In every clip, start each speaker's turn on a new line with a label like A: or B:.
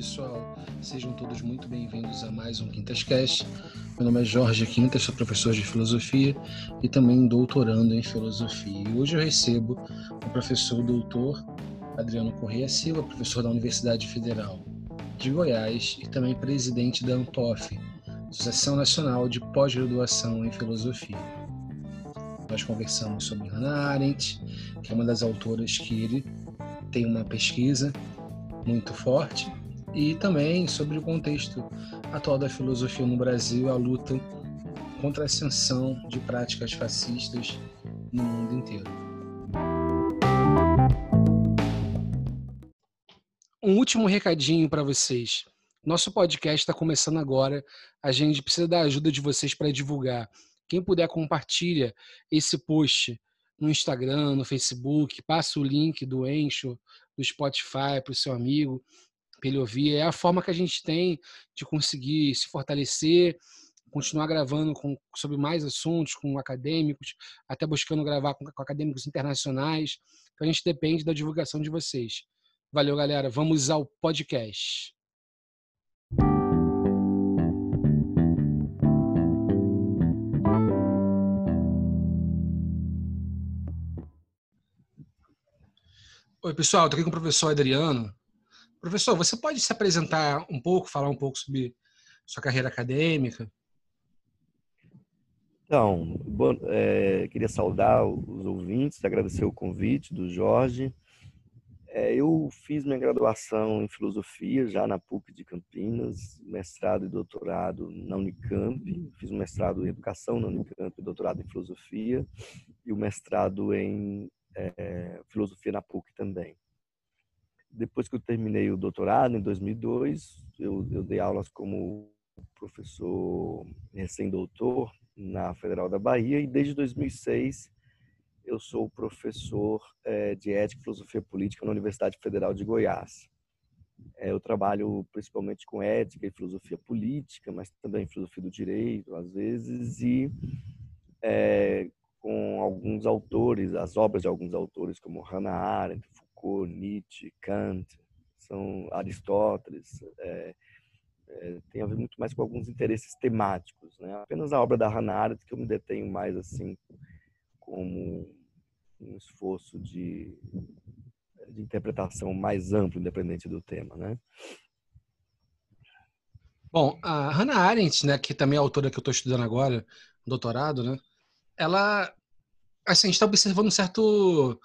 A: pessoal, sejam todos muito bem-vindos a mais um Quintas Cast. Meu nome é Jorge Quintas, sou professor de filosofia e também doutorando em filosofia. E hoje eu recebo o professor doutor Adriano Correia Silva, professor da Universidade Federal de Goiás e também presidente da ANTOF, Associação Nacional de Pós-Graduação em Filosofia. Nós conversamos sobre Hannah Arendt, que é uma das autoras que ele tem uma pesquisa muito forte e também sobre o contexto atual da filosofia no Brasil, a luta contra a ascensão de práticas fascistas no mundo inteiro. Um último recadinho para vocês. Nosso podcast está começando agora. A gente precisa da ajuda de vocês para divulgar. Quem puder, compartilha esse post no Instagram, no Facebook, passa o link do Encho, do Spotify para o seu amigo, ouvir. É a forma que a gente tem de conseguir se fortalecer, continuar gravando com, sobre mais assuntos com acadêmicos, até buscando gravar com, com acadêmicos internacionais. Então a gente depende da divulgação de vocês. Valeu, galera. Vamos ao podcast. Oi, pessoal, estou aqui com o professor Adriano. Professor, você pode se apresentar um pouco, falar um pouco sobre sua carreira acadêmica?
B: Então, bom, é, queria saudar os ouvintes, agradecer o convite do Jorge. É, eu fiz minha graduação em filosofia já na PUC de Campinas, mestrado e doutorado na Unicamp. Fiz um mestrado em educação na Unicamp, doutorado em filosofia e o mestrado em é, filosofia na PUC também. Depois que eu terminei o doutorado, em 2002, eu, eu dei aulas como professor recém-doutor na Federal da Bahia e desde 2006 eu sou professor é, de Ética e Filosofia Política na Universidade Federal de Goiás. É, eu trabalho principalmente com ética e filosofia política, mas também filosofia do direito, às vezes, e é, com alguns autores, as obras de alguns autores como Hannah Arendt, Foucault, Nietzsche, Kant, são Aristóteles, é, é, tem a ver muito mais com alguns interesses temáticos, né? Apenas a obra da Hannah Arendt que eu me detenho mais assim como um esforço de, de interpretação mais amplo, independente do tema, né?
A: Bom, a Hannah Arendt, né, que também é a autora que eu estou estudando agora, doutorado, né? ela, assim, a gente está observando um certo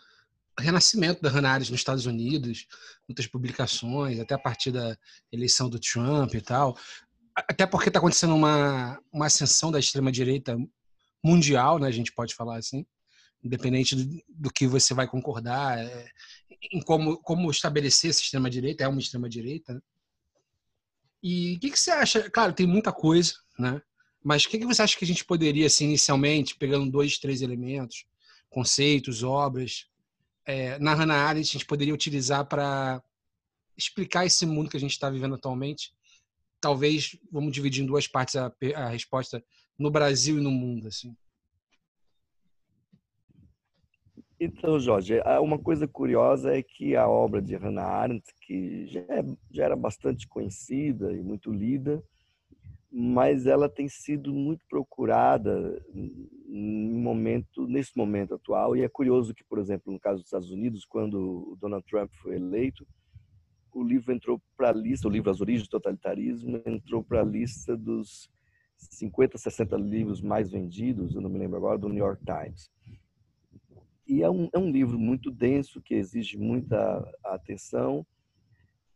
A: renascimento da Hannah Arendt nos Estados Unidos, muitas publicações, até a partir da eleição do Trump e tal, até porque está acontecendo uma, uma ascensão da extrema-direita mundial, né, a gente pode falar assim, independente do, do que você vai concordar, é, em como, como estabelecer essa extrema-direita, é uma extrema-direita. Né? E o que, que você acha? Claro, tem muita coisa, né? Mas o que, que você acha que a gente poderia, assim, inicialmente, pegando dois, três elementos, conceitos, obras, é, na Hannah Arendt, a gente poderia utilizar para explicar esse mundo que a gente está vivendo atualmente? Talvez, vamos dividir em duas partes a, a resposta, no Brasil e no mundo, assim.
B: Então, Jorge, uma coisa curiosa é que a obra de Hannah Arendt, que já, é, já era bastante conhecida e muito lida, mas ela tem sido muito procurada momento, nesse momento atual. E é curioso que, por exemplo, no caso dos Estados Unidos, quando o Donald Trump foi eleito, o livro entrou para a lista, o livro As Origens do Totalitarismo, entrou para a lista dos 50, 60 livros mais vendidos, eu não me lembro agora, do New York Times. E é um, é um livro muito denso, que exige muita atenção,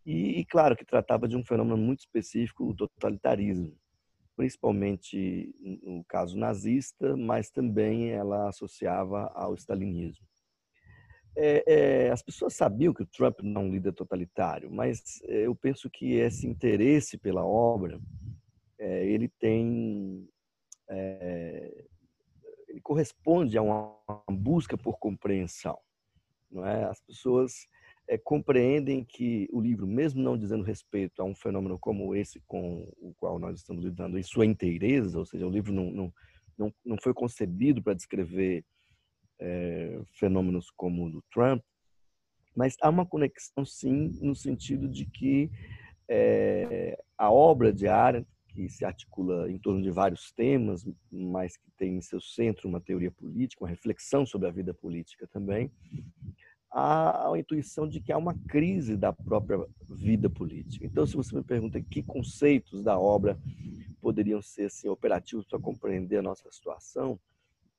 B: e, e, claro que tratava de um fenômeno muito específico, o totalitarismo principalmente no caso nazista, mas também ela associava ao stalinismo. É, é, as pessoas sabiam que o Trump não é um líder totalitário, mas é, eu penso que esse interesse pela obra é, ele tem é, ele corresponde a uma busca por compreensão, não é? As pessoas é, compreendem que o livro, mesmo não dizendo respeito a um fenômeno como esse com o qual nós estamos lidando em sua inteireza, ou seja, o livro não, não, não, não foi concebido para descrever é, fenômenos como o do Trump, mas há uma conexão, sim, no sentido de que É, a obra de Arendt, que se articula em torno de vários temas, mas que tem em seu centro uma teoria política, uma reflexão sobre a vida política também, há a intuição de que há uma crise da própria vida política. Então, se você me pergunta que conceitos da obra poderiam ser assim, operativos para compreender a nossa situação,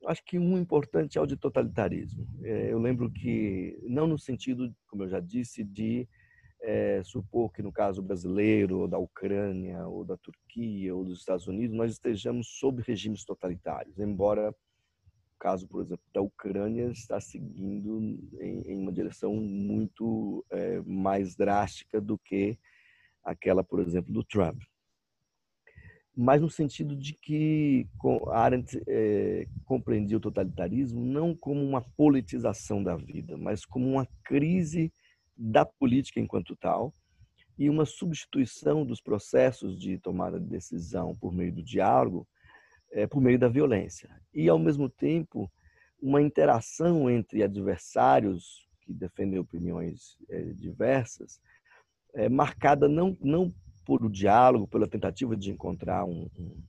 B: acho que um importante é o de totalitarismo. É, eu lembro que, não no sentido, como eu já disse, de é, supor que no caso brasileiro, ou da Ucrânia, ou da Turquia, ou dos Estados Unidos, nós estejamos sob regimes totalitários, embora caso, por exemplo, da Ucrânia está seguindo em, em uma direção muito é, mais drástica do que aquela, por exemplo, do Trump. Mas no sentido de que Arendt é, compreendia o totalitarismo não como uma politização da vida, mas como uma crise da política enquanto tal e uma substituição dos processos de tomada de decisão por meio do diálogo é, por meio da violência e ao mesmo tempo uma interação entre adversários que defendem opiniões é, diversas é, marcada não não por o diálogo, pela tentativa de encontrar um, um,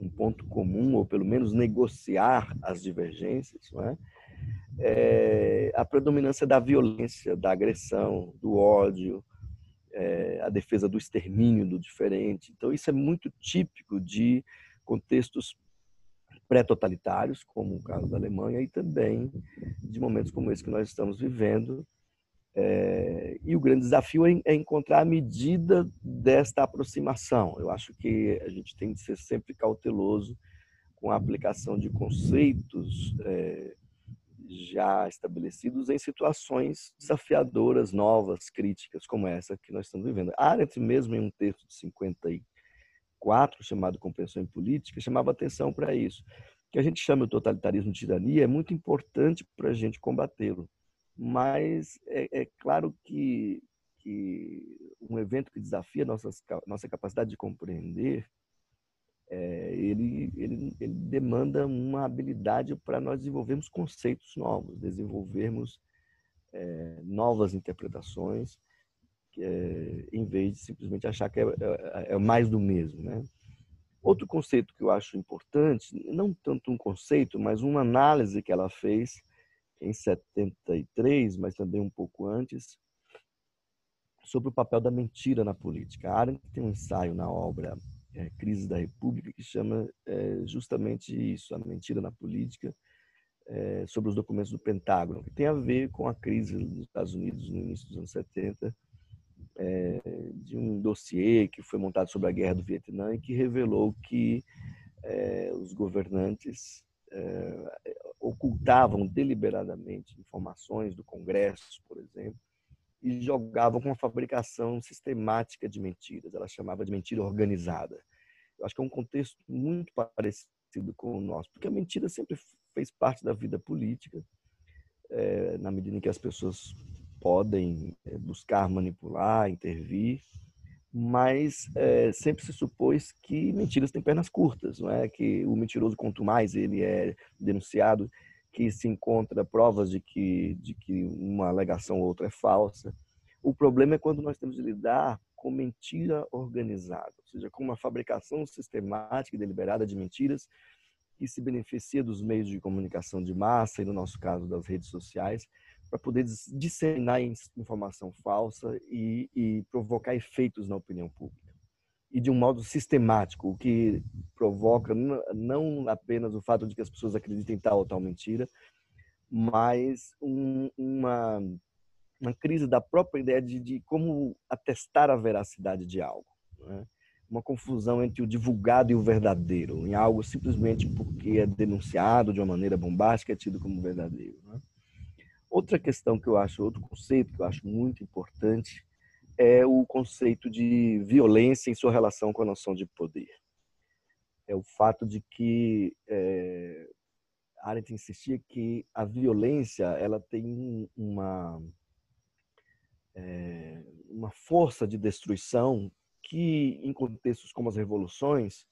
B: um ponto comum, ou pelo menos negociar as divergências, não é? É, a predominância da violência, da agressão, do ódio, é, a defesa do extermínio do diferente. Então, isso é muito típico de contextos pré-totalitários, como o caso da Alemanha, e também de momentos como esse que nós estamos vivendo, é, e o grande desafio é, é, encontrar a medida desta aproximação. Eu acho que a gente tem de ser sempre cauteloso com a aplicação de conceitos é, já estabelecidos em situações desafiadoras, novas, críticas, como essa que nós estamos vivendo. Arendt, mesmo em um texto de 54, chamado Compreensão em Política, chamava atenção para isso. O que a gente chama de totalitarismo de tirania é muito importante para a gente combatê-lo mas é, é claro que, que, um evento que desafia nossas, nossa capacidade de compreender, é, ele, ele, ele, demanda uma habilidade para nós desenvolvermos conceitos novos, desenvolvermos é, novas interpretações, é, em vez de simplesmente achar que é, é, é mais do mesmo. Né? Outro conceito que eu acho importante, não tanto um conceito, mas uma análise que ela fez, em 73, mas também um pouco antes, sobre o papel da mentira na política. A Arendt tem um ensaio na obra é, Crise da República que chama é, justamente isso, a mentira na política, é, sobre os documentos do Pentágono, que tem a ver com a crise dos Estados Unidos no início dos anos 70, é, de um dossiê que foi montado sobre a guerra do Vietnã e que revelou que é, os governantes é, ocultavam deliberadamente informações do Congresso, por exemplo, e jogavam com uma fabricação sistemática de mentiras. Ela chamava de mentira organizada. Eu acho que é um contexto muito parecido com o nosso, porque a mentira sempre fez parte da vida política, é, na medida em que as pessoas podem é, buscar manipular, intervir, mas é, sempre se supôs que mentiras têm pernas curtas, não é? Que o mentiroso quanto mais ele é denunciado, que se encontra provas de que de que uma alegação ou outra é falsa. O problema é quando nós temos de lidar com mentira organizada, ou seja, com uma fabricação sistemática e deliberada de mentiras que se beneficia dos meios de comunicação de massa e no nosso caso das redes sociais para poder disseminar informação falsa e, e, provocar efeitos na opinião pública. E de um modo sistemático, o que provoca não apenas o fato de que as pessoas acreditem em tal ou tal mentira, mas um, uma, uma crise da própria ideia de, de como atestar a veracidade de algo. Né? Uma confusão entre o divulgado e o verdadeiro, em algo simplesmente porque é denunciado de uma maneira bombástica, é tido como verdadeiro. Né? Outra questão que eu acho, outro conceito que eu acho muito importante é o conceito de violência em sua relação com a noção de poder. É o fato de que é, Arendt insistia que a violência ela tem uma é, uma força de destruição que, em contextos como as revoluções,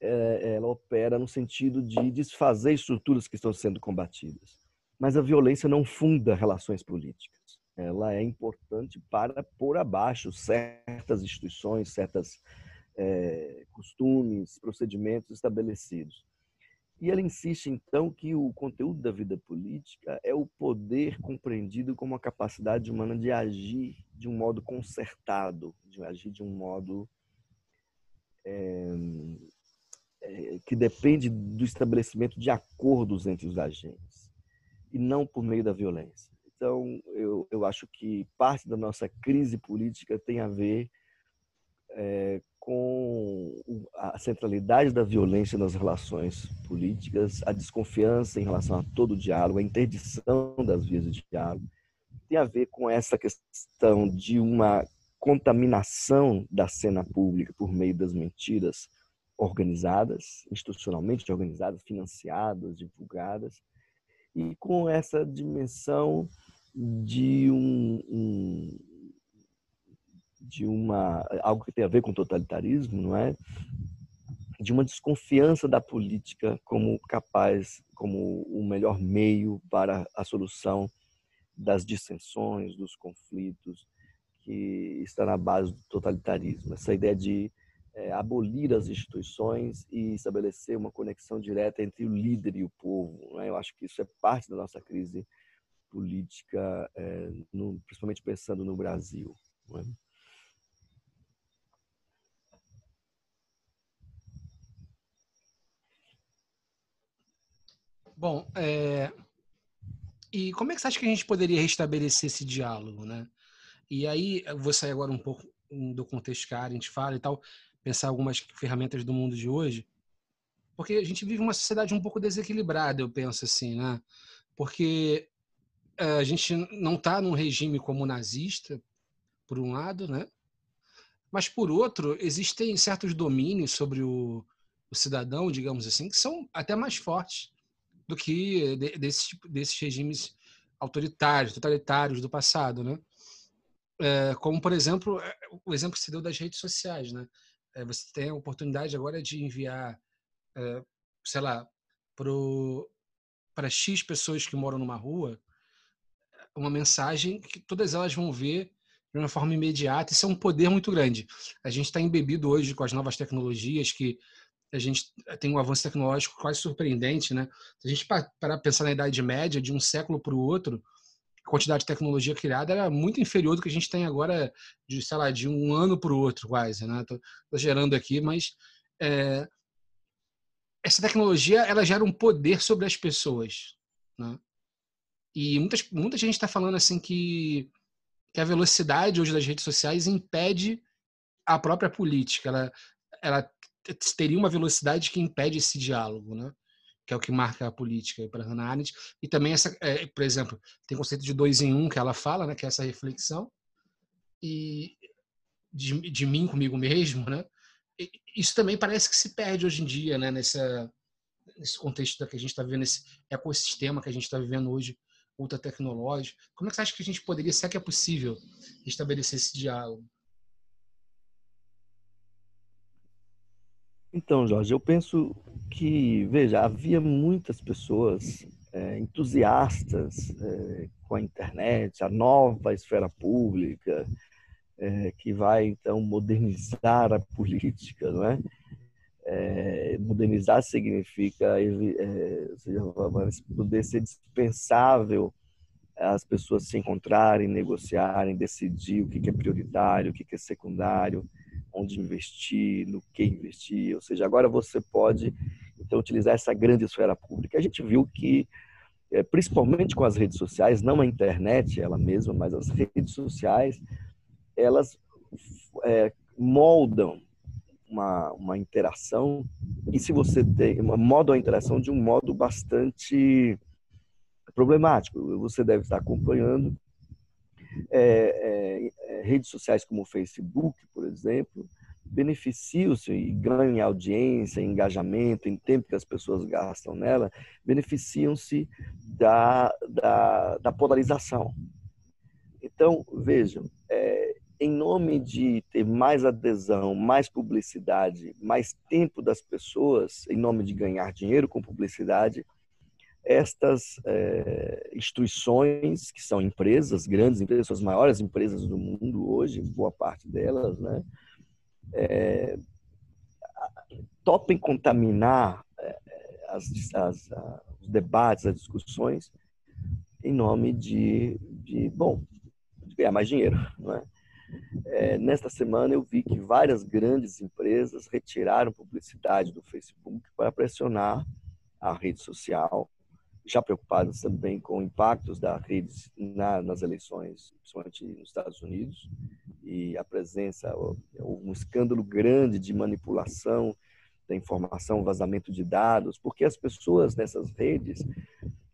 B: é, ela opera no sentido de desfazer estruturas que estão sendo combatidas. Mas a violência não funda relações políticas. Ela é importante para pôr abaixo certas instituições, certos é, costumes, procedimentos estabelecidos. E ela insiste, então, que o conteúdo da vida política é o poder compreendido como a capacidade humana de agir de um modo concertado, de agir de um modo é, é, que depende do estabelecimento de acordos entre os agentes, e não por meio da violência. Então, eu, eu acho que parte da nossa crise política tem a ver é, com a centralidade da violência nas relações políticas, a desconfiança em relação a todo o diálogo, a interdição das vias de diálogo, tem a ver com essa questão de uma contaminação da cena pública por meio das mentiras organizadas, institucionalmente organizadas, financiadas, divulgadas, e com essa dimensão de um, um de uma algo que tem a ver com totalitarismo, não é? De uma desconfiança da política como capaz, como o melhor meio para a solução das dissensões, dos conflitos que está na base do totalitarismo. Essa ideia de é, abolir as instituições e estabelecer uma conexão direta entre o líder e o povo. É? Eu acho que isso é parte da nossa crise política, é, no, principalmente pensando no Brasil. É?
A: Bom, é... e como é que você acha que a gente poderia restabelecer esse diálogo, né? E aí, eu vou sair agora um pouco do contexto que a gente fala e tal, pensar algumas ferramentas do mundo de hoje, porque a gente vive uma sociedade um pouco desequilibrada, eu penso assim, né? Porque é, a gente não está num regime como nazista, por um lado, né? Mas, por outro, existem certos domínios sobre o, o cidadão, digamos assim, que são até mais fortes do que desses, tipo, desses regimes autoritários, totalitários do passado, né? É, como, por exemplo, é, o exemplo que se deu das redes sociais, né? É, você tem a oportunidade agora de enviar, é, sei lá, para X pessoas que moram numa rua, uma mensagem que todas elas vão ver de uma forma imediata. Isso é um poder muito grande. A gente está embebido hoje com as novas tecnologias que a gente tem um avanço tecnológico quase surpreendente, né? Se a gente parar pensar na Idade Média, de um século para o outro, quantidade de tecnologia criada era muito inferior do que a gente tem agora, de, sei lá, de um ano para o outro, quase, né? Tô, gerando aqui, mas é, essa tecnologia, ela gera um poder sobre as pessoas, né? E muitas, muita gente está falando assim que, que a velocidade hoje das redes sociais impede a própria política. Ela, ela teria uma velocidade que impede esse diálogo, né? Que é o que marca a política para Hannah Arendt. E também, essa, é, por exemplo, tem o conceito de dois em um que ela fala, né? que é essa reflexão, e de, de mim comigo mesmo. Né? E isso também parece que se perde hoje em dia, né? Nessa, nesse contexto que a gente está vivendo, esse ecossistema que a gente está vivendo hoje, ultra tecnológico. Como é que você acha que a gente poderia, se é que é possível, estabelecer esse diálogo?
B: Então, Jorge, eu penso que, veja, havia muitas pessoas é, entusiastas é, com a internet, a nova esfera pública, é, que vai, então, modernizar a política, não é? é modernizar significa é, poder ser dispensável as pessoas se encontrarem, negociarem, decidir o que é prioritário, o que é secundário, onde investir, no que investir. Ou seja, agora você pode então utilizar essa grande esfera pública. A gente viu que, eh, principalmente com as redes sociais, não a internet ela mesma, mas as redes sociais, elas é, moldam uma, uma interação e se você tem uma modo a interação de um modo bastante problemático. Você deve estar acompanhando é, é, redes sociais como o Facebook, por exemplo, beneficiam-se e ganham em audiência, em engajamento, em tempo que as pessoas gastam nela, beneficiam-se da, da, da, polarização. Então, vejam, é, em nome de ter mais adesão, mais publicidade, mais tempo das pessoas, em nome de ganhar dinheiro com publicidade, estas é, instituições, que são empresas, grandes empresas, as maiores empresas do mundo hoje, boa parte delas, né, é, topem contaminar é, as, as, as, os debates, as discussões, em nome de, de bom, de ganhar mais dinheiro. Não é? É, nesta semana eu vi que várias grandes empresas retiraram publicidade do Facebook para pressionar a rede social, já preocupadas também com impactos da rede na, nas eleições, principalmente nos Estados Unidos, e a presença, um escândalo grande de manipulação da informação, vazamento de dados, porque as pessoas nessas redes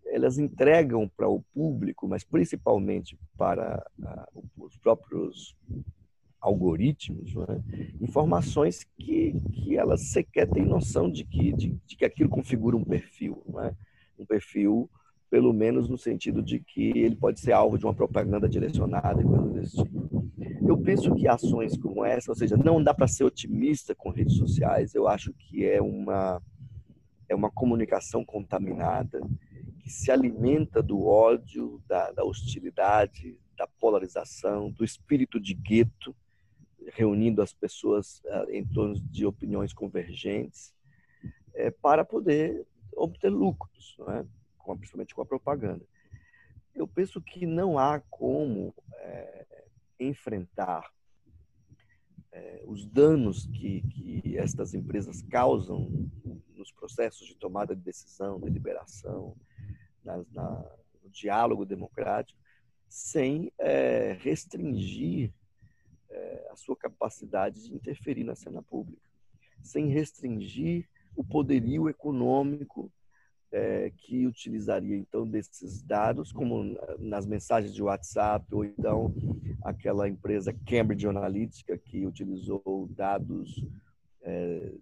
B: elas entregam para o público, mas principalmente para os próprios algoritmos, é? informações que, que elas sequer têm noção de que, de, de que aquilo configura um perfil. É? Um perfil, pelo menos no sentido de que ele pode ser alvo de uma propaganda direcionada e coisas desse tipo. Eu penso que ações como essa, ou seja, não dá para ser otimista com redes sociais, eu acho que é uma, é uma comunicação contaminada que se alimenta do ódio, da, da hostilidade, da polarização, do espírito de gueto, reunindo as pessoas uh, em torno de opiniões convergentes, é, para poder obter lucros, não é? com, principalmente com a propaganda. Eu penso que não há como é, enfrentar é, os danos que, que estas empresas causam nos processos de tomada de decisão, deliberação, na, na, no diálogo democrático, sem é, restringir é, a sua capacidade de interferir na cena pública, sem restringir o poderio econômico é, que utilizaria então desses dados, como nas mensagens de WhatsApp ou então aquela empresa Cambridge Analytica que utilizou dados é,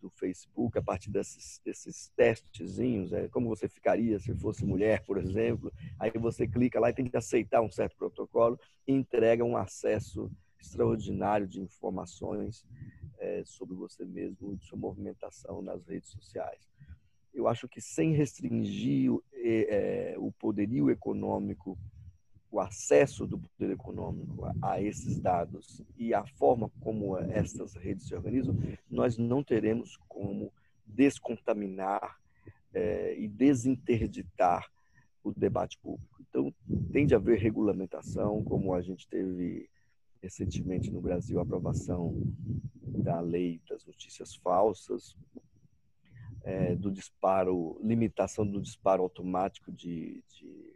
B: do Facebook a partir desses, desses testezinhos, é, como você ficaria se fosse mulher, por exemplo. Aí você clica lá e tem que aceitar um certo protocolo e entrega um acesso extraordinário de informações é, sobre você mesmo e sua movimentação nas redes sociais. Eu acho que sem restringir é, o poderio econômico o acesso do poder econômico a, esses dados e a forma como essas redes se organizam, nós não teremos como descontaminar é, e desinterditar o debate público. Então, tem de haver regulamentação, como a gente teve recentemente no Brasil a aprovação da lei das notícias falsas, é, do disparo, limitação do disparo automático de, de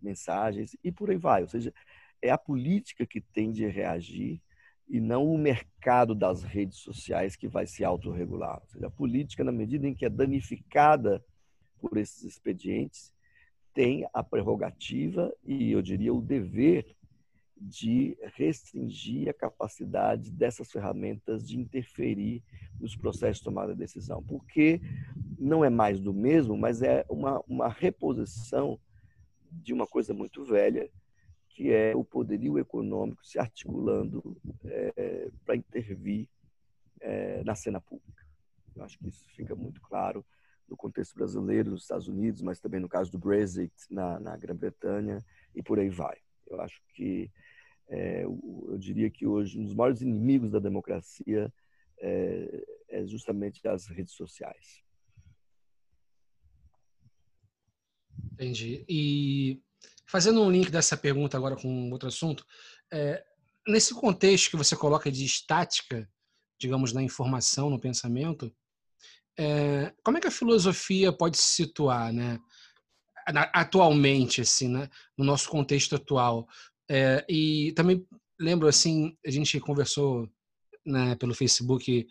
B: mensagens e por aí vai. Ou seja, é a política que tem de reagir e não o mercado das redes sociais que vai se autorregular. Ou seja, a política, na medida em que é danificada por esses expedientes, tem a prerrogativa e, eu diria, o dever de restringir a capacidade dessas ferramentas de interferir nos processos de tomada de decisão, porque não é mais do mesmo, mas é uma, uma reposição de uma coisa muito velha, que é o poderio econômico se articulando é, para intervir é, na cena pública. Eu acho que isso fica muito claro no contexto brasileiro, nos Estados Unidos, mas também no caso do Brexit na, na Grã-Bretanha e por aí vai. Eu acho que é, eu diria que hoje um dos maiores inimigos da democracia é, é justamente as redes sociais.
A: Entendi. E fazendo um link dessa pergunta agora com outro assunto, é, nesse contexto que você coloca de estática, digamos, na informação, no pensamento, é, como é que a filosofia pode se situar, né? Atualmente, assim, né? no nosso contexto atual. É, e também lembro, assim, a gente conversou né, pelo Facebook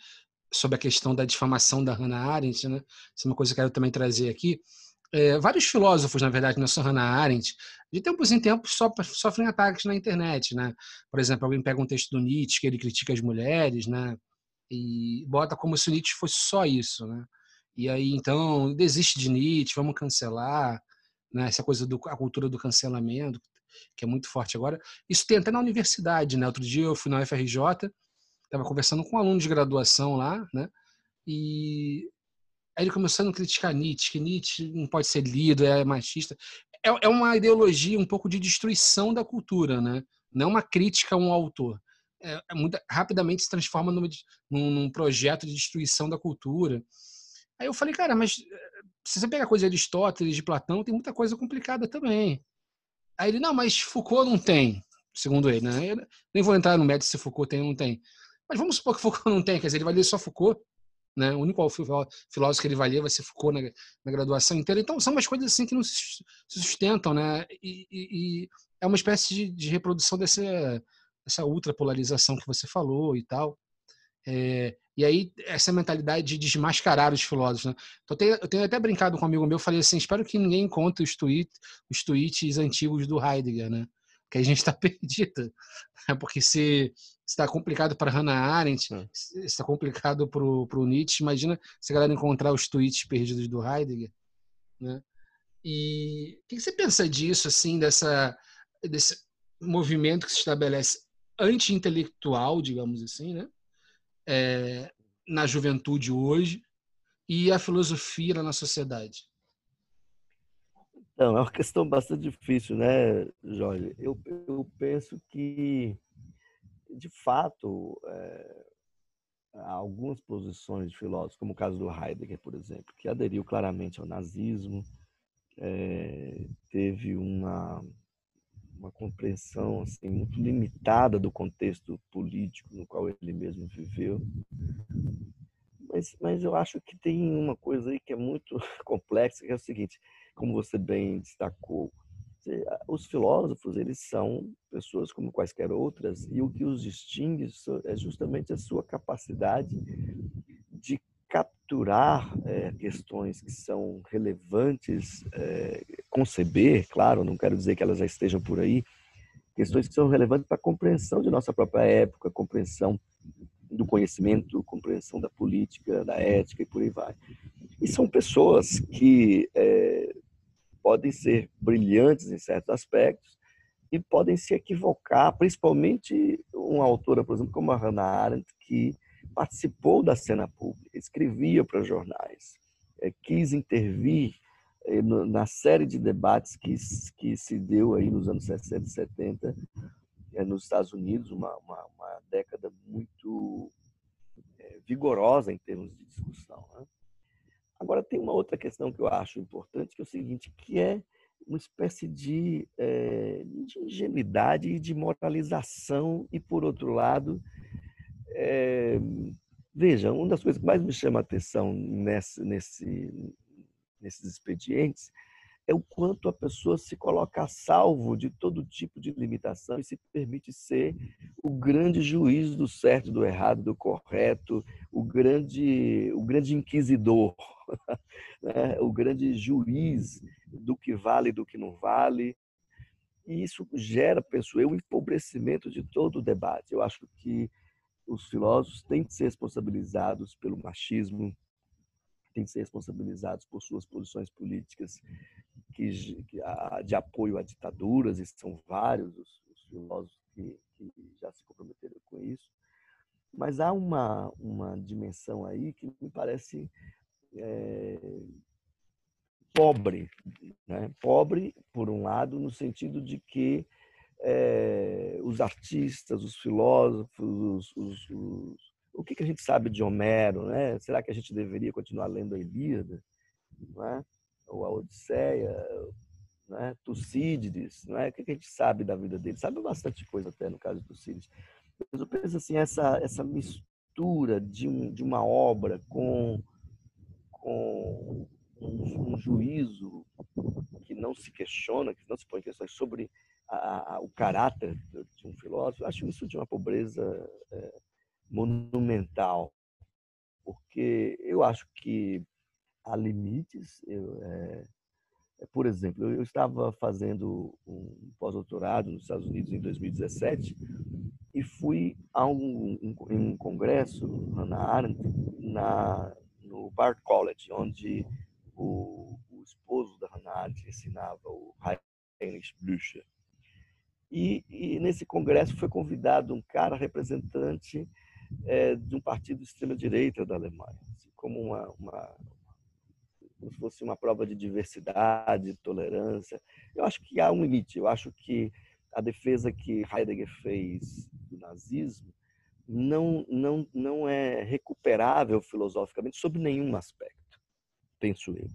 A: sobre a questão da difamação da Hannah Arendt, né? Isso é uma coisa que eu quero também trazer aqui é, vários filósofos, na verdade, não são Hannah Arendt, de tempos em tempos sofrem ataques na internet, né? Por exemplo, alguém pega um texto do Nietzsche que ele critica as mulheres, né? E bota como se o Nietzsche fosse só isso, né? E aí, então, desiste de Nietzsche, vamos cancelar, né? Essa coisa da cultura do cancelamento, que é muito forte agora. Isso tem até na universidade, né? Outro dia eu fui na UFRJ, estava conversando com um aluno de graduação lá, né? E Aí ele começou a criticar Nietzsche, que Nietzsche não pode ser lido, é machista. É, é uma ideologia um pouco de destruição da cultura, né? Não é uma crítica a um autor. É, é muito, rapidamente se transforma numa, num, num, projeto de destruição da cultura. Aí eu falei, cara, mas eh, se você pegar coisa de Aristóteles, de Platão, tem muita coisa complicada também. Aí ele, não, mas Foucault não tem, segundo ele. Né? Eu nem vou entrar no método se Foucault tem ou não tem. Mas vamos supor que Foucault não tem, quer dizer, ele vai ler só Foucault, né? O único filósofo que ele vai ler vai ser Foucault na, na graduação inteira. Então, são umas coisas assim que não se sustentam, né? E, e, e é uma espécie de, de reprodução dessa, dessa ultrapolarização que você falou e tal. É, e aí, essa mentalidade de desmascarar os filósofos. Né? Então, eu tenho, eu tenho, até brincado com um amigo meu, falei assim: espero que ninguém encontre os, tweet, os tweets antigos do Heidegger, né? Que a gente está perdido. Né? Porque se está complicado para Hannah Arendt, é. está complicado para o Nietzsche, imagina se a galera encontrar os tweets perdidos do Heidegger. Né? E o que você pensa disso, assim, dessa, desse movimento que se estabelece anti-intelectual, digamos assim, né? É, na juventude hoje e a filosofia na sociedade?
B: Não, é uma questão bastante difícil, né, Jorge? Eu, eu penso que, de fato, é, algumas posições de filósofos, como o caso do Heidegger, por exemplo, que aderiu claramente ao nazismo, é, teve uma uma compreensão assim muito limitada do contexto político no qual ele mesmo viveu. Mas, mas eu acho que tem uma coisa aí que é muito complexa, que é o seguinte, como você bem destacou, os filósofos eles são pessoas como quaisquer outras e o que os distingue é justamente a sua capacidade de capturar é, questões que são relevantes, é, conceber, claro, não quero dizer que elas já estejam por aí, questões que são relevantes para a compreensão de nossa própria época, compreensão do conhecimento, compreensão da política, da ética e por aí vai. E são pessoas que é, podem ser brilhantes em certos aspectos e podem se equivocar, principalmente uma autora, por exemplo, como a Hannah Arendt, que participou da cena pública, escrevia para jornais, é, quis intervir é, na série de debates que, que se deu aí nos anos 60 e 70 é, nos Estados Unidos, uma, uma, uma década muito vigorosa em termos de discussão. Né? Agora, tem uma outra questão que eu acho importante, que é o seguinte, que é uma espécie de, é, de ingenuidade e de moralização, e, por outro lado, é, veja, uma das coisas que mais me chama a atenção nesse, nesse, nesses expedientes é o quanto a pessoa se coloca a salvo de todo tipo de limitação e se permite ser o grande juiz do certo, do errado, do correto, o grande, o grande inquisidor, né? o grande juiz do que vale e do que não vale. E isso gera, penso eu, um empobrecimento de todo o debate. Eu acho que os filósofos têm que ser responsabilizados pelo machismo, têm que ser responsabilizados por suas posições políticas que, de apoio a ditaduras, e são vários os, os filósofos que, que, já se comprometeram com isso. Mas há uma, uma dimensão aí que me parece é, pobre. Né? Pobre, por um lado, no sentido de que é, os artistas, os filósofos, os, os, os, o que, que, a gente sabe de Homero, né? Será que a gente deveria continuar lendo a Ilíada, é? ou a Odisseia, né? Tucídides, não é? O que, que a gente sabe da vida dele? Sabe bastante coisa até no caso de Tucídides. Mas eu penso assim, essa essa mistura de, um, de uma obra com com um, um juízo que não se questiona, que não se põe questões sobre a, a, o caráter de um filósofo, acho isso de uma pobreza é, monumental, porque eu acho que há limites. Eu, é, é por exemplo, eu, estava fazendo um pós-doutorado nos Estados Unidos em 2017 e fui a um, um, um congresso, Hannah Arendt, na, no Bard College, onde o, o esposo da Hannah Arendt ensinava, o Heinrich Blücher. E, e, nesse congresso foi convidado um cara representante é, de um partido de extrema direita da Alemanha, assim, como uma, uma, como se fosse uma prova de diversidade, de tolerância. Eu acho que há um limite. Eu acho que a defesa que Heidegger fez do nazismo não, não, não é recuperável filosoficamente sob nenhum aspecto, penso eu.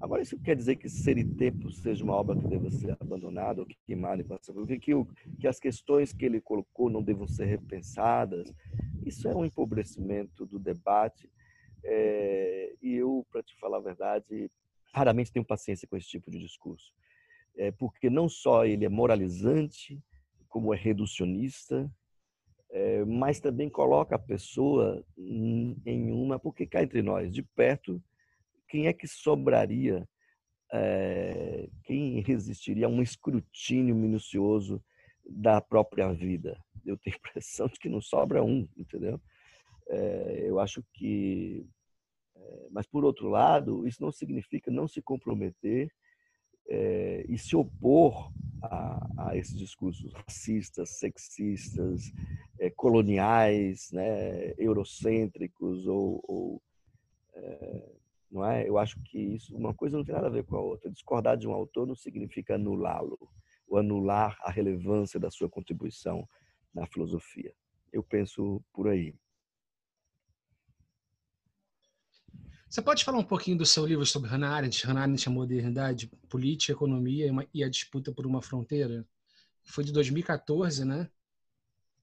B: Agora, isso quer dizer que Ser e Tempo seja uma obra que deva ser abandonada ou queimada em passado, que, que, que as questões que ele colocou não devam ser repensadas. Isso é um empobrecimento do debate. É, e eu, para te falar a verdade, raramente tenho paciência com esse tipo de discurso. É, porque não só ele é moralizante, como é reducionista, é, mas também coloca a pessoa em uma. Porque cá entre nós, de perto, quem é que sobraria, é, quem resistiria a um escrutínio minucioso da própria vida? Eu tenho a impressão de que não sobra um, entendeu? É, eu acho que. É, mas, por outro lado, isso não significa não se comprometer é, e se opor a, a, esses discursos racistas, sexistas, é, coloniais, né, eurocêntricos ou, ou é, não é? Eu acho que isso, uma coisa não tem nada a ver com a outra. Discordar de um autor não significa anulá-lo ou anular a relevância da sua contribuição na filosofia. Eu penso por aí.
A: Você pode falar um pouquinho do seu livro sobre Hannah Arendt, Hannah Arendt, a modernidade, política, economia e a disputa por uma fronteira? Foi de 2014, né?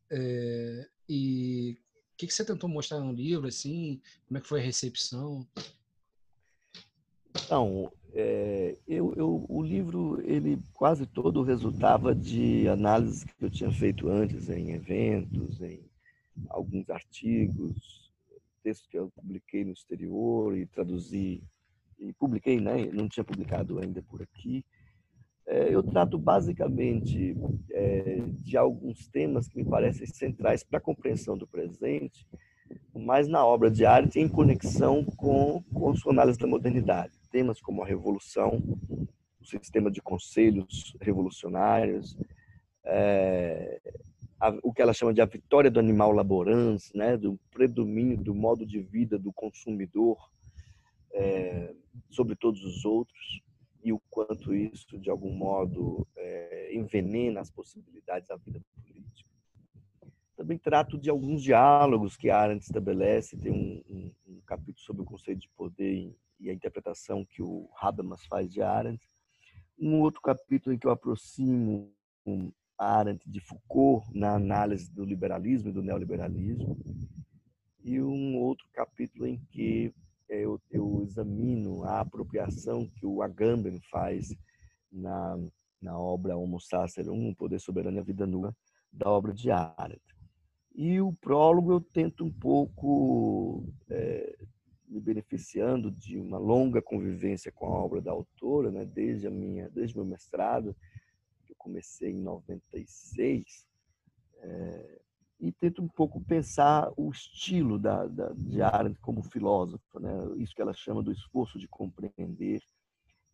A: É, e o que, que você tentou mostrar no livro, assim? Como é que foi a recepção?
B: Então, é, eu, eu, o livro, ele quase todo resultava de análises que eu tinha feito antes em eventos, em alguns artigos, textos que eu publiquei no exterior e traduzi e publiquei, né? Não tinha publicado ainda por aqui. É, eu trato basicamente é, de alguns temas que me parecem centrais para a compreensão do presente, mas na obra de arte em conexão com, com os análise da modernidade. Temas como a revolução, o sistema de conselhos revolucionários, é, a, o que ela chama de a vitória do animal laborans, né, do predomínio do modo de vida do consumidor é, sobre todos os outros e o quanto isso, de algum modo, é, envenena as possibilidades da vida política. Também trato de alguns diálogos que Arendt estabelece, tem um, um, um capítulo sobre o conceito de poder e a interpretação que o Habermas faz de Arendt. Um outro capítulo em que eu aproximo Arendt de Foucault na análise do liberalismo e do neoliberalismo, e um outro capítulo em que eu, eu examino a apropriação que o Agamben faz na, na obra Homo Sacerum, O Poder Soberano e a Vida Nua, da obra de Arendt. E o prólogo eu tento um pouco, é, me beneficiando de uma longa convivência com a obra da autora, né, desde a minha, desde meu mestrado, comecei em 96, é, e tento um pouco pensar o estilo da, da, de Arendt como filósofa, né? isso que ela chama do esforço de compreender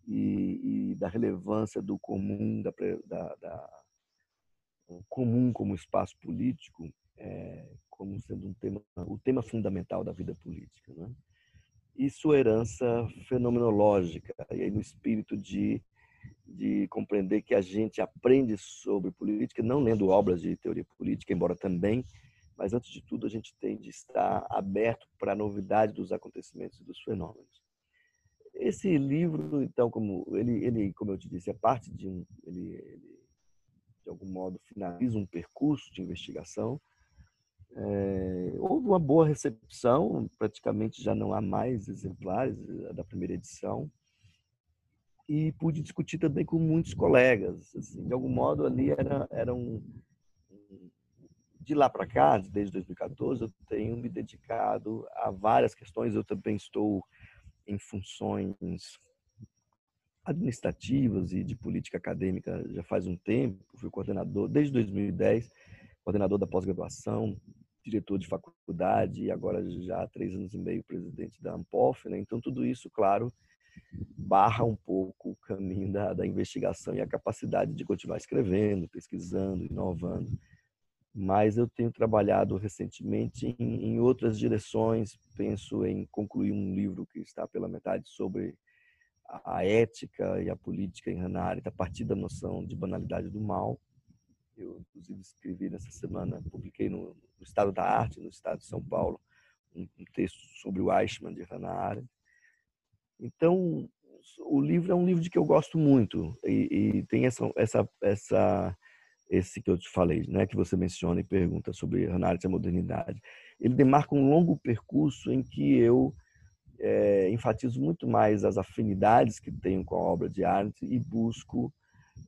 B: e, e da relevância do comum, da, da, da comum como espaço político, é, como sendo um tema, o tema fundamental da vida política. Né? E sua herança fenomenológica, e aí no espírito de de compreender que a gente aprende sobre política não lendo obras de teoria política, embora também, mas antes de tudo a gente tem de estar aberto para a novidade dos acontecimentos e dos fenômenos. Esse livro, então, como ele, ele como eu te disse, é parte de um, ele, ele de algum modo finaliza um percurso de investigação. É, houve uma boa recepção, praticamente já não há mais exemplares da primeira edição e pude discutir também com muitos colegas. Assim, de algum modo, ali era, era um. De lá para cá, desde 2014, eu tenho me dedicado a várias questões. Eu também estou em funções administrativas e de política acadêmica já faz um tempo. Fui coordenador desde 2010, coordenador da pós-graduação, diretor de faculdade e agora já há três anos e meio presidente da Ampof. Né? Então tudo isso, claro, barra um pouco o caminho da, da investigação e a capacidade de continuar escrevendo, pesquisando, inovando. mas eu tenho trabalhado recentemente em, em, outras direções. Penso em concluir um livro que está pela metade sobre a ética e a política em Hannah Arendt a partir da noção de banalidade do mal. Eu, inclusive, escrevi nessa semana, publiquei no, no Estado da Arte, no Estado de São Paulo, um, um texto sobre o Eichmann de Hannah Arendt. Então, o livro é um livro de que eu gosto muito e, e tem essa, essa, essa esse que eu te falei, né, que você menciona e pergunta sobre Hannah Arendt e a modernidade. Ele demarca um longo percurso em que eu é, enfatizo muito mais as afinidades que tenho com a obra de Arendt e busco,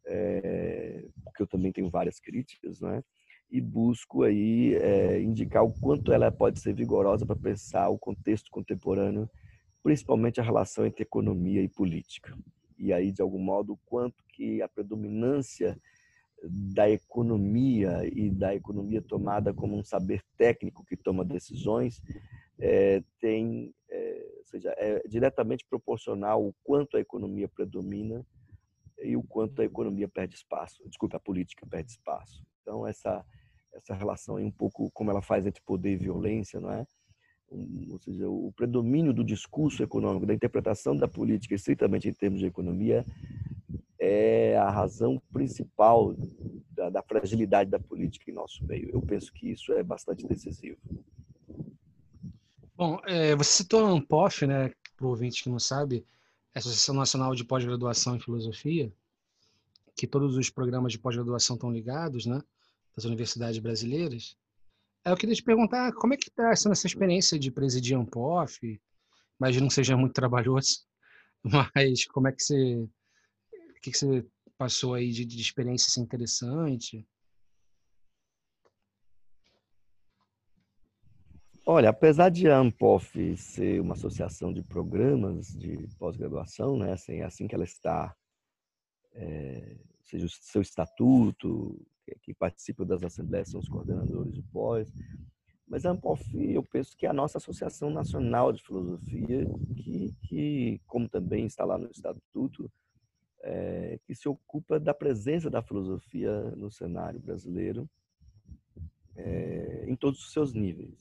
B: é, porque eu também tenho várias críticas, né, e busco aí é, indicar o quanto ela pode ser vigorosa para pensar o contexto contemporâneo, principalmente a relação entre economia e política. E aí, de algum modo, o quanto que a predominância da economia e da economia tomada como um saber técnico que toma decisões é, tem, é, ou seja, é diretamente proporcional o quanto a economia predomina e o quanto a economia perde espaço. Desculpa, a política perde espaço. Então essa essa relação é um pouco como ela faz entre poder e violência, não é? ou seja, o predomínio do discurso econômico, da interpretação da política, estritamente em termos de economia, é a razão principal da, da, fragilidade da política em nosso meio. Eu penso que isso é bastante decisivo.
A: Bom, é, você citou a ANPOF, né, para o ouvinte que não sabe, Associação Nacional de Pós-Graduação em Filosofia, que todos os programas de pós-graduação estão ligados, né, das universidades brasileiras. Eu queria te perguntar como é que está sendo essa experiência de presidir a ANPOF? Imagino que seja muito trabalhoso, mas como é que você o que, que você passou aí de, de experiência assim, interessante?
B: Olha, apesar de a ANPOF ser uma associação de programas de pós-graduação, né, assim, é assim que ela está, é, seja o seu estatuto, que, participa das assembleias são os coordenadores de pós, mas a ANPOF, eu penso que é a nossa Associação Nacional de Filosofia, que, que como também está lá no estatuto, é, que se ocupa da presença da filosofia no cenário brasileiro é, em todos os seus níveis,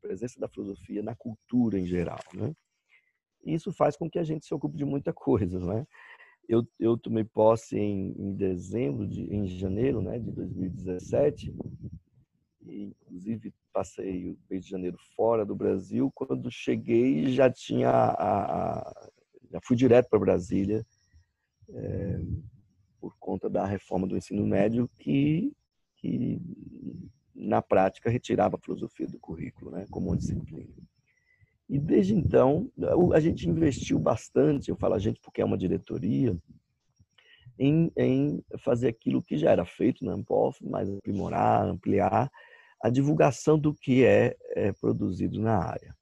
B: presença da filosofia na cultura em geral, né? Isso faz com que a gente se ocupe de muita coisa, né? Eu, eu tomei posse em, em dezembro, de, em janeiro, né, de 2017, e inclusive passei o mês de janeiro fora do Brasil. Quando cheguei, já tinha a, a já fui direto para Brasília é, por conta da reforma do ensino médio que, que na prática retirava a filosofia do currículo, né, como uma disciplina. E desde então a gente investiu bastante, eu falo a gente porque é uma diretoria, em, em fazer aquilo que já era feito na Ampof, mas aprimorar, ampliar a divulgação do que é, é produzido na área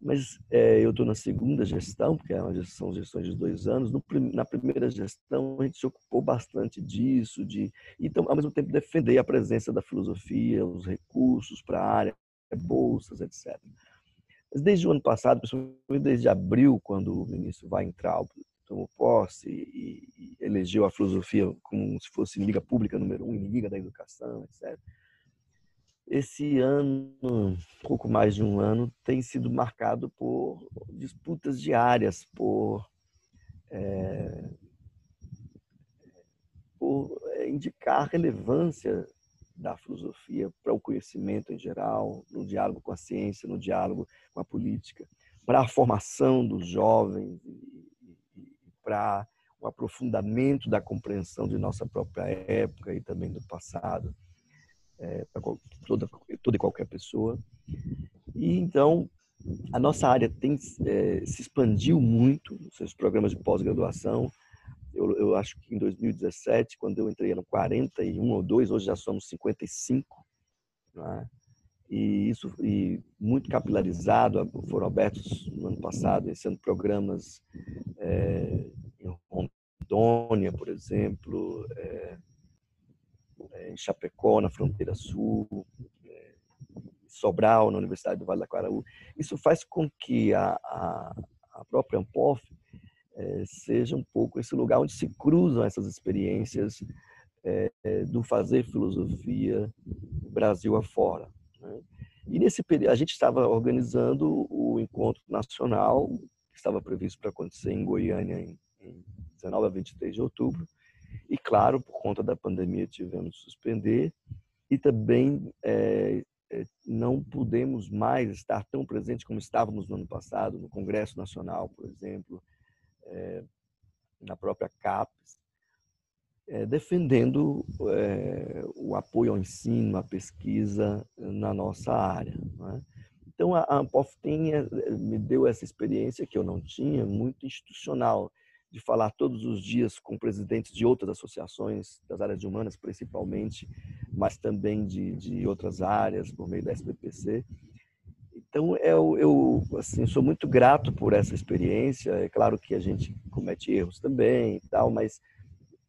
B: mas é, eu estou na segunda gestão, porque é gestão, gestões de dois anos. No, na primeira gestão, a gente se ocupou bastante disso, de então, ao mesmo tempo, defender a presença da filosofia, os recursos para a área, bolsas, etc. Mas desde o ano passado, principalmente desde abril, quando o ministro vai entrar, tomou posse e, e elegeu a filosofia como se fosse liga pública número um, liga da educação, etc esse ano, pouco mais de um ano, tem sido marcado por disputas diárias, por, é, por indicar a relevância da filosofia para o conhecimento em geral, no diálogo com a ciência, no diálogo com a política, para a formação dos jovens e para o aprofundamento da compreensão de nossa própria época e também do passado é, para toda, toda e qualquer pessoa. E então, a nossa área tem, é, se expandiu muito, os seus programas de pós-graduação. Eu, eu, acho que em 2017, quando eu entrei, eram 41 ou 2, hoje já somos 55. Né? E isso e muito capilarizado, foram abertos no ano passado, esse ano, programas é, em Rondônia, por exemplo, é, em Chapecó, na fronteira sul, é, Sobral, na Universidade do Vale da Quaraú. Isso faz com que a, a, a própria Ampof é, seja um pouco esse lugar onde se cruzam essas experiências é, é, do fazer filosofia Brasil afora. Né? E nesse período, a gente estava organizando o encontro nacional, que estava previsto para acontecer em Goiânia em, em 19 a 23 de outubro. E, claro, por conta da pandemia, tivemos que suspender. E também é, é, não pudemos mais estar tão presentes como estávamos no ano passado, no Congresso Nacional, por exemplo, é, na própria CAPES, é, defendendo é, o apoio ao ensino, à pesquisa na nossa área. É? Então, a Ampof tem, é, me deu essa experiência que eu não tinha, muito institucional, de falar todos os dias com presidentes de outras associações, das áreas humanas principalmente, mas também de, de outras áreas, por meio da SBPC. Então, eu, eu assim, sou muito grato por essa experiência. É claro que a gente comete erros também e tal, mas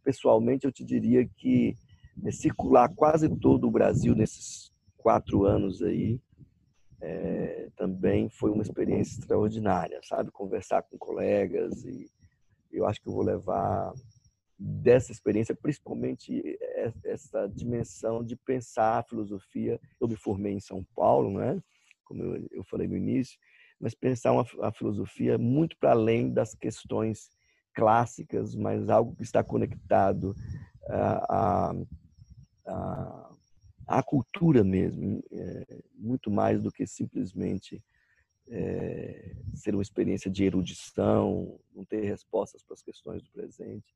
B: pessoalmente eu te diria que é, circular quase todo o Brasil nesses quatro anos aí é, também foi uma experiência extraordinária, sabe? Conversar com colegas e eu acho que eu vou levar dessa experiência, principalmente essa dimensão de pensar a filosofia. Eu me formei em São Paulo, né? Como eu, falei no início, mas pensar uma, a filosofia muito para além das questões clássicas, mas algo que está conectado à, à, à cultura mesmo, é, muito mais do que simplesmente é, ser uma experiência de erudição, não ter respostas para as questões do presente.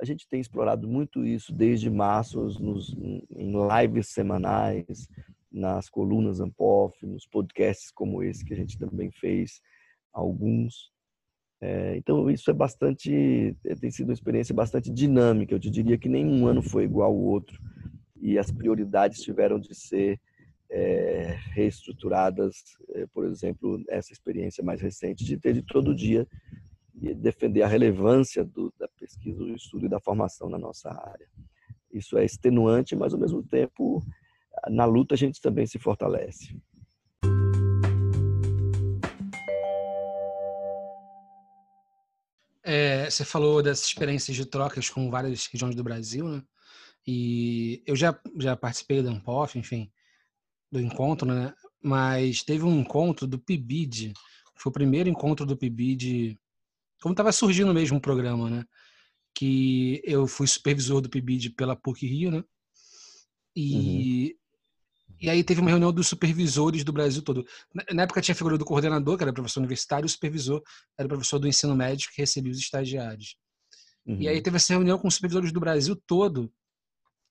B: A gente tem explorado muito isso desde março nos, em lives semanais, nas colunas Ampof, nos podcasts como esse que a gente também fez, alguns. É, então isso é bastante, é, tem sido uma experiência bastante dinâmica. Eu te diria que nenhum ano foi igual ao outro e as prioridades tiveram de ser é, reestruturadas. É, por exemplo, essa experiência mais recente de ter de todo dia defender a relevância do, da pesquisa, do estudo e da formação na nossa área. Isso é extenuante, mas ao mesmo tempo na luta a gente também se fortalece.
A: É, você falou dessas experiências de trocas com várias regiões do Brasil, né? E eu já, já participei da Ampof, enfim, do encontro, né? Mas teve um encontro do PIBID, foi o primeiro encontro do PIBID, como estava surgindo mesmo o programa, né? Que eu fui supervisor do PIBID pela PUC Rio, né? E uhum. E aí teve uma reunião dos supervisores do Brasil todo. Na época tinha a figura do coordenador, que era professor universitário, e o supervisor era o professor do ensino médio, que recebia os estagiários. Uhum. E aí uhum. teve essa reunião com os supervisores do Brasil todo.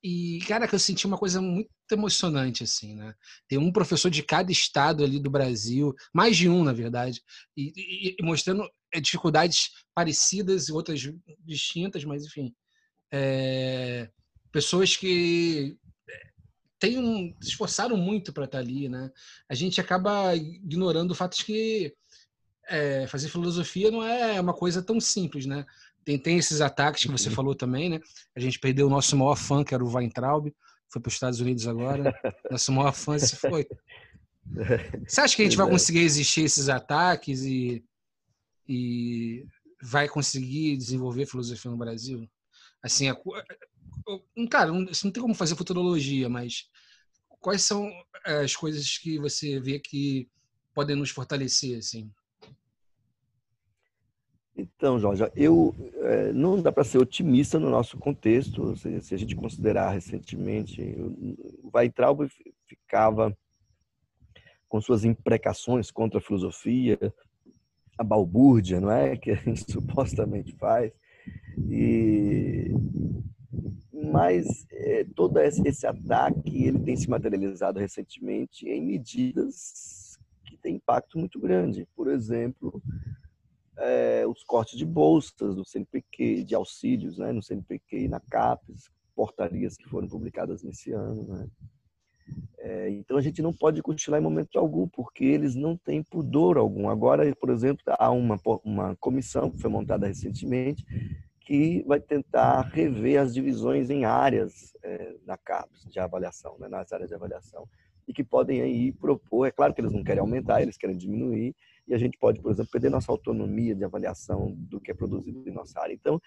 A: E, cara, que eu senti uma coisa muito emocionante, assim, né? Tem um professor de cada estado ali do Brasil, mais de um, na verdade, e, e, e mostrando é, dificuldades parecidas e outras distintas, mas, enfim. É, pessoas que tem um, se esforçaram muito para estar tá ali, né? A gente acaba ignorando o fato de que é, fazer filosofia não é uma coisa tão simples, né? Tem, tem esses ataques que você uhum. falou também, né? A gente perdeu o nosso maior fã, que era o Weintraub, foi para os Estados Unidos agora. Nosso maior fã se foi. Você acha que a gente vai é. conseguir resistir esses ataques e, e vai conseguir desenvolver filosofia no Brasil? Assim, a, cara, não, não tem como fazer futurologia, mas quais são eh, as coisas que você vê que podem nos fortalecer, assim?
B: Então, Jorge, eu é, não dá para ser otimista no nosso contexto. Se, se, a gente considerar recentemente, o Weitraub ficava com suas imprecações contra a filosofia, a balbúrdia, não é, que a gente supostamente faz, e mas é, todo esse ataque ele tem se materializado recentemente em medidas que têm impacto muito grande. Por exemplo, é, os cortes de bolsas do CNPq, de auxílios né, no CNPq e na CAPES, portarias que foram publicadas nesse ano. Né? É, então a gente não pode cochilar em momento algum, porque eles não têm pudor algum. Agora, por exemplo, há uma, uma comissão que foi montada recentemente que vai tentar rever as divisões em áreas é, na CAPES de avaliação, né, nas áreas de avaliação, e que podem aí propor, é claro que eles não querem aumentar, eles querem diminuir, e a gente pode, por exemplo, perder nossa autonomia de avaliação do que é produzido em nossa área. Então,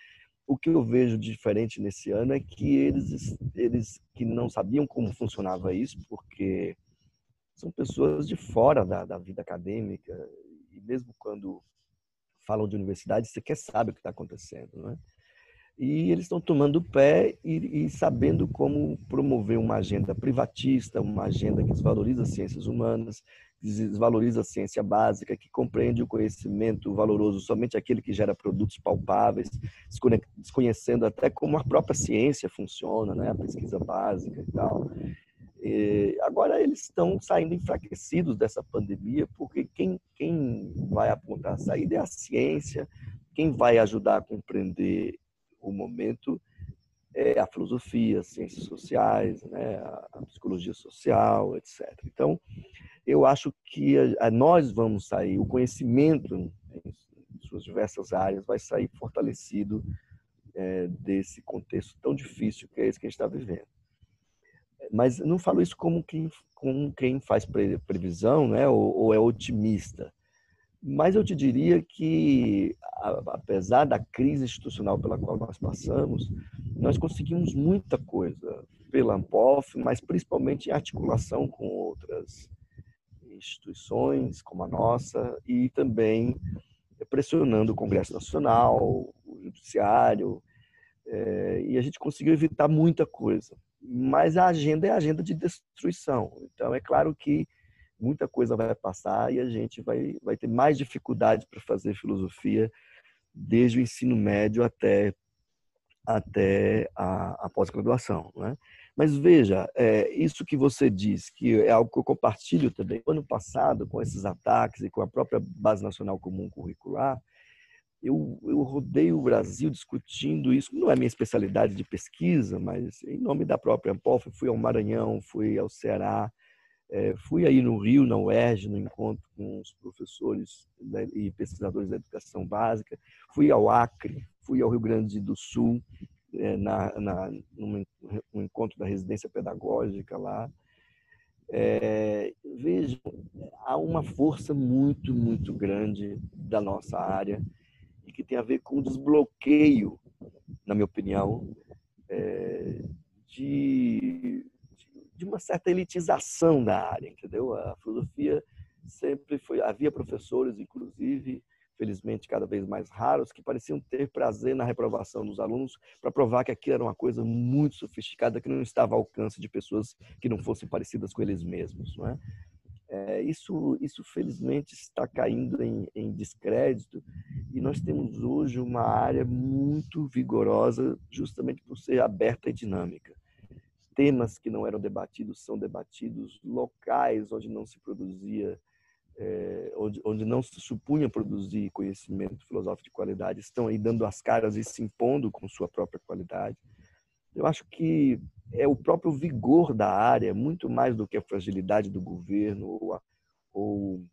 B: O que eu vejo diferente nesse ano é que eles, eles que não sabiam como funcionava isso, porque são pessoas de fora da, da vida acadêmica, e mesmo quando falam de universidade, você quer saber o que está acontecendo, né? E eles estão tomando pé e, e, sabendo como promover uma agenda privatista, uma agenda que desvaloriza as ciências humanas, desvaloriza a ciência básica, que compreende o conhecimento valoroso somente aquele que gera produtos palpáveis, desconhecendo até como a própria ciência funciona, né? a pesquisa básica e tal. E agora eles estão saindo enfraquecidos dessa pandemia, porque quem, quem vai apontar a saída é a ciência, quem vai ajudar a compreender o momento é a filosofia, as ciências sociais, né? a psicologia social, etc. Então, eu acho que a, a nós vamos sair, o conhecimento em suas diversas áreas vai sair fortalecido é, desse contexto tão difícil que é esse que a gente está vivendo. Mas não falo isso como quem, como quem faz previsão né, ou, ou é otimista. Mas eu te diria que, apesar da crise institucional pela qual nós passamos, nós conseguimos muita coisa pela Ampof, mas principalmente em articulação com outras instituições como a nossa e também pressionando o Congresso Nacional, o Judiciário, é, e a gente conseguiu evitar muita coisa. Mas a agenda é a agenda de destruição. Então, é claro que muita coisa vai passar e a gente vai, vai ter mais dificuldade para fazer filosofia desde o ensino médio até, até a, a pós-graduação. Né? Mas veja, é, isso que você diz, que é algo que eu compartilho também. Ano passado, com esses ataques e com a própria Base Nacional Comum Curricular, eu, eu rodei o Brasil discutindo isso. Não é minha especialidade de pesquisa, mas em nome da própria Ampof, fui ao Maranhão, fui ao Ceará, é, fui aí no Rio, na UERJ, no encontro com os professores e pesquisadores da educação básica, fui ao Acre, fui ao Rio Grande do Sul, é, na, na, num, encontro da residência pedagógica lá. É, vejam, há uma força muito, muito grande da nossa área e que tem a ver com o desbloqueio, na minha opinião, é, de, de uma certa elitização da área, entendeu? A filosofia sempre foi, havia professores, inclusive, felizmente cada vez mais raros, que pareciam ter prazer na reprovação dos alunos para provar que aquilo era uma coisa muito sofisticada que não estava ao alcance de pessoas que não fossem parecidas com eles mesmos, não é? é isso, isso felizmente está caindo em, em descrédito e nós temos hoje uma área muito vigorosa justamente por ser aberta e dinâmica. Temas que não eram debatidos são debatidos, locais onde não se produzia é, onde, onde não se supunha produzir conhecimento filosófico de qualidade, estão aí dando as caras e se impondo com sua própria qualidade. Eu acho que é o próprio vigor da área, muito mais do que a fragilidade do governo ou, a, ou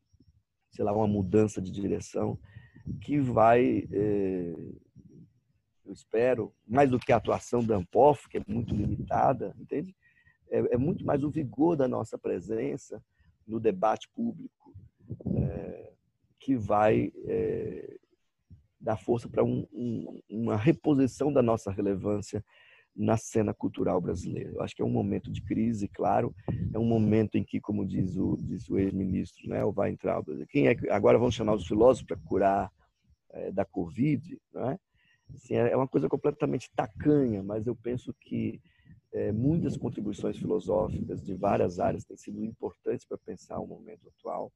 B: sei lá, uma mudança de direção, que vai, é, eu espero, mais do que a atuação da Ampof, que é muito limitada, entende? É, é muito mais o vigor da nossa presença no debate público, é, que vai é, dar força para um, um, uma reposição da nossa relevância na cena cultural brasileira. Eu acho que é um momento de crise, claro, é um momento em que, como diz o, o ex-ministro, né, o Weintraub, quem é agora vamos chamar os filósofos para curar é, da Covid, né? Assim, é uma coisa completamente tacanha, mas eu penso que é, muitas contribuições filosóficas de várias áreas têm sido importantes para pensar o momento atual,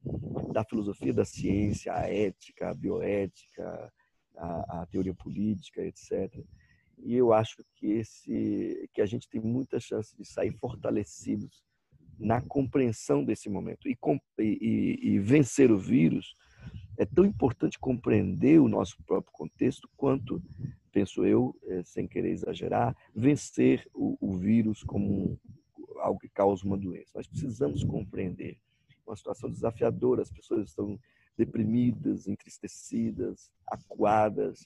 B: da filosofia da ciência, a ética, a bioética, a, a teoria política, etc. E eu acho que esse que a gente tem muita chance de sair fortalecidos na compreensão desse momento e, e, e vencer o vírus é tão importante compreender o nosso próprio contexto quanto penso eu, é, sem querer exagerar, vencer o, o vírus como algo que causa uma doença. Nós precisamos compreender uma situação desafiadora, as pessoas estão deprimidas, entristecidas, acuadas,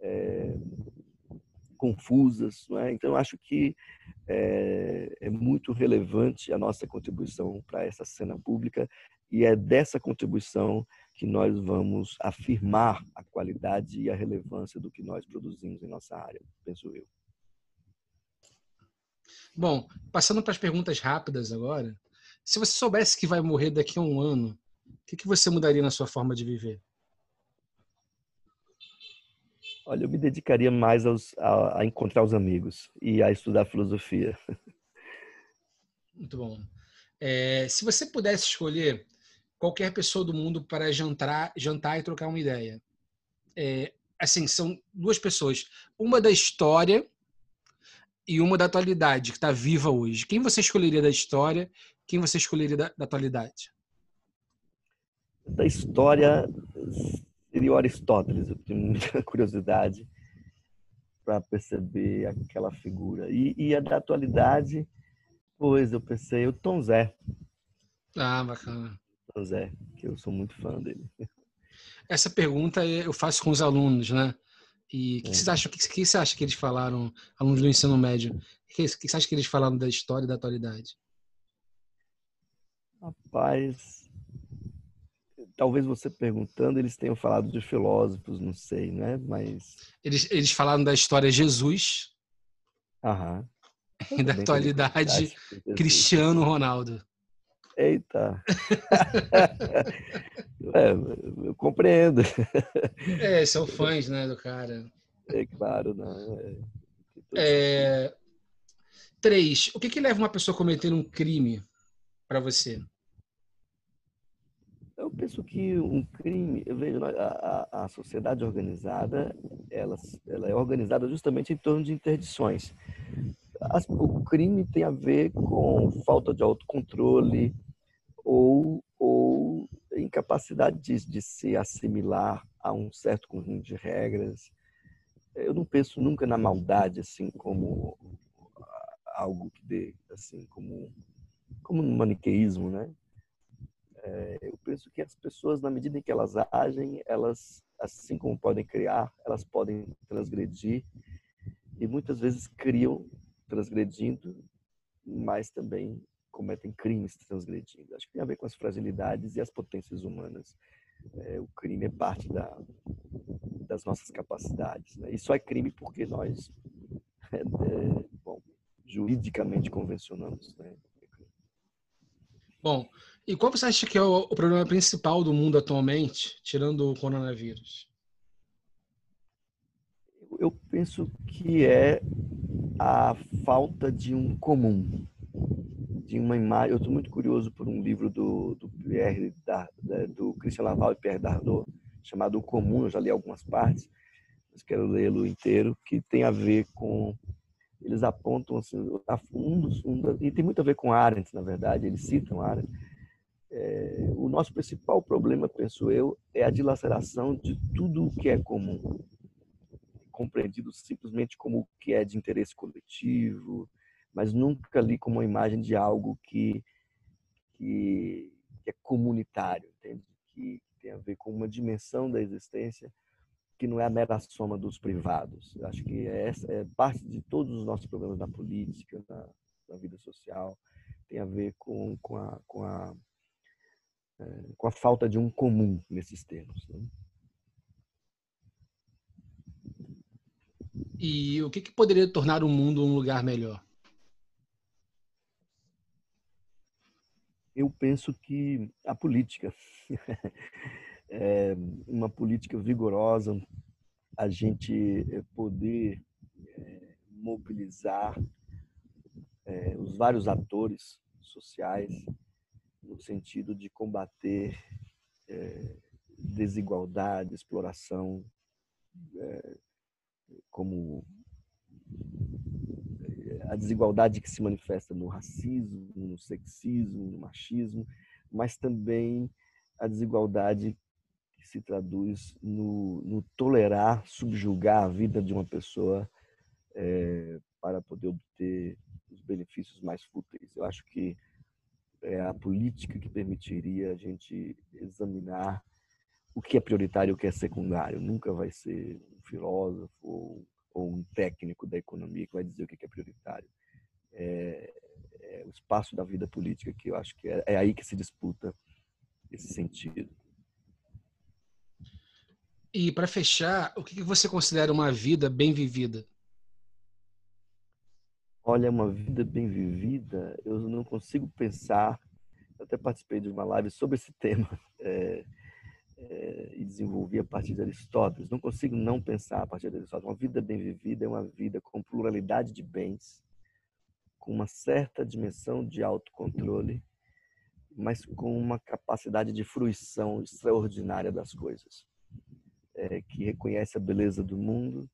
B: é, confusas. É? Então, acho que é, é, muito relevante a nossa contribuição para essa cena pública e é dessa contribuição que nós vamos afirmar a qualidade e a relevância do que nós produzimos em nossa área, penso eu.
A: Bom, passando para as perguntas rápidas agora, se você soubesse que vai morrer daqui a um ano, o que, que você mudaria na sua forma de viver?
B: Olha, eu me dedicaria mais aos, a, a, encontrar os amigos e a estudar filosofia.
A: Muito bom. É, se você pudesse escolher qualquer pessoa do mundo para jantar, jantar e trocar uma ideia, é, assim, são duas pessoas. Uma da história e uma da atualidade, que está viva hoje. Quem você escolheria da história? Quem você escolheria da, da atualidade?
B: Da história seria o Aristóteles. Eu tenho muita curiosidade para perceber aquela figura. E, e, a da atualidade, pois eu pensei o Tom Zé.
A: Ah, bacana.
B: Zé, que eu sou muito fã dele.
A: Essa pergunta eu faço com os alunos, né? E o que, é. você acha, que, que você acha que eles falaram, alunos do ensino médio? O que, que você acha que eles falaram da história e da atualidade?
B: Rapaz, talvez você perguntando, eles tenham falado de filósofos, não sei, né? Mas.
A: Eles, eles falaram da história Jesus.
B: Aham.
A: E da atualidade, Cristiano Ronaldo.
B: Eita! é, eu compreendo.
A: É, são fãs, né, do cara.
B: É claro, não.
A: É... É... Três. O que, que leva uma pessoa a cometer um crime para você?
B: Eu penso que um crime, eu vejo a, a, a sociedade organizada, ela, ela é organizada justamente em torno de interdições. As, o crime tem a ver com falta de autocontrole, ou, ou incapacidade de, de se assimilar a um certo conjunto de regras. Eu não penso nunca na maldade assim como algo que dê assim como como no maniqueísmo, né? É, eu penso que as pessoas, na medida em que elas agem, elas, assim como podem criar, elas podem transgredir e muitas vezes criam transgredindo, mas também cometem crimes transgredindo. Acho que tem a ver com as fragilidades e as potências humanas. É, o crime é parte da, das nossas capacidades. Né? E só é crime porque nós, é, é, bom, juridicamente convencionamos. Né?
A: Bom, e qual você acha que é o, o problema principal do mundo atualmente, tirando o coronavírus?
B: Eu penso que é a falta de um comum de uma imagem. Eu estou muito curioso por um livro do, do Pierre, da, do Christian Laval e Pierre Dardot, chamado O Comum. Eu já li algumas partes, mas quero lê-lo inteiro, que tem a ver com. Eles apontam assim, dos, um, e tem muito a ver com Arendt, na verdade. Eles citam Arendt. É, o nosso principal problema, penso eu, é a dilaceração de tudo o que é comum, compreendido simplesmente como o que é de interesse coletivo, mas nunca ali como uma imagem de algo que, que, que é comunitário, entende? Que tem a ver com uma dimensão da existência que não é a mera soma dos privados. Eu acho que essa é parte de todos os nossos problemas na política, na, na vida social, tem a ver com, com, a, com, a, é, com a falta de um comum nesses termos. Né?
A: E o que, que poderia tornar o mundo um lugar melhor?
B: Eu penso que a política, é uma política vigorosa, a gente poder é, mobilizar é, os vários atores sociais no sentido de combater desigualdade, exploração, como a desigualdade que se manifesta no racismo, no sexismo, no machismo, mas também a desigualdade que se traduz no, no tolerar, subjugar a vida de uma pessoa é, para poder obter os benefícios mais fúteis. Eu acho que é a política que permitiria a gente examinar o que é prioritário e o que é secundário. Nunca vai ser um filósofo ou ou um técnico da economia que vai dizer o que é prioritário. É, é o espaço da vida política que eu acho que é, é aí que se disputa esse sentido.
A: E para fechar, o que você considera uma vida bem vivida?
B: Olha, uma vida bem vivida, eu não consigo pensar. Eu até participei de uma live sobre esse tema é, é, e desenvolvi a partir de Aristóteles. Não consigo não pensar a partir de Aristóteles. Uma vida bem vivida é uma vida com pluralidade de bens, com uma certa dimensão de autocontrole, mas com uma capacidade de fruição extraordinária das coisas, é, que reconhece a beleza do mundo,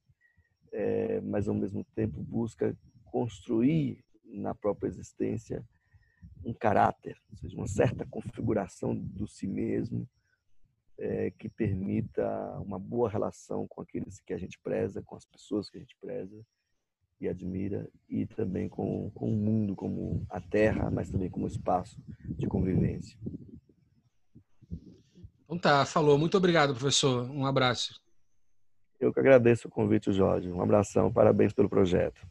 B: é, mas ao mesmo tempo busca construir na própria existência um caráter, ou seja, uma certa configuração do si mesmo é, que permita uma boa relação com aqueles que a gente preza, com as pessoas que a gente preza e admira, e também com, com o mundo como a terra, mas também como espaço de convivência.
A: Então tá, falou. Muito obrigado, professor. Um abraço.
B: Eu que agradeço o convite, Jorge. Um abração, parabéns pelo projeto.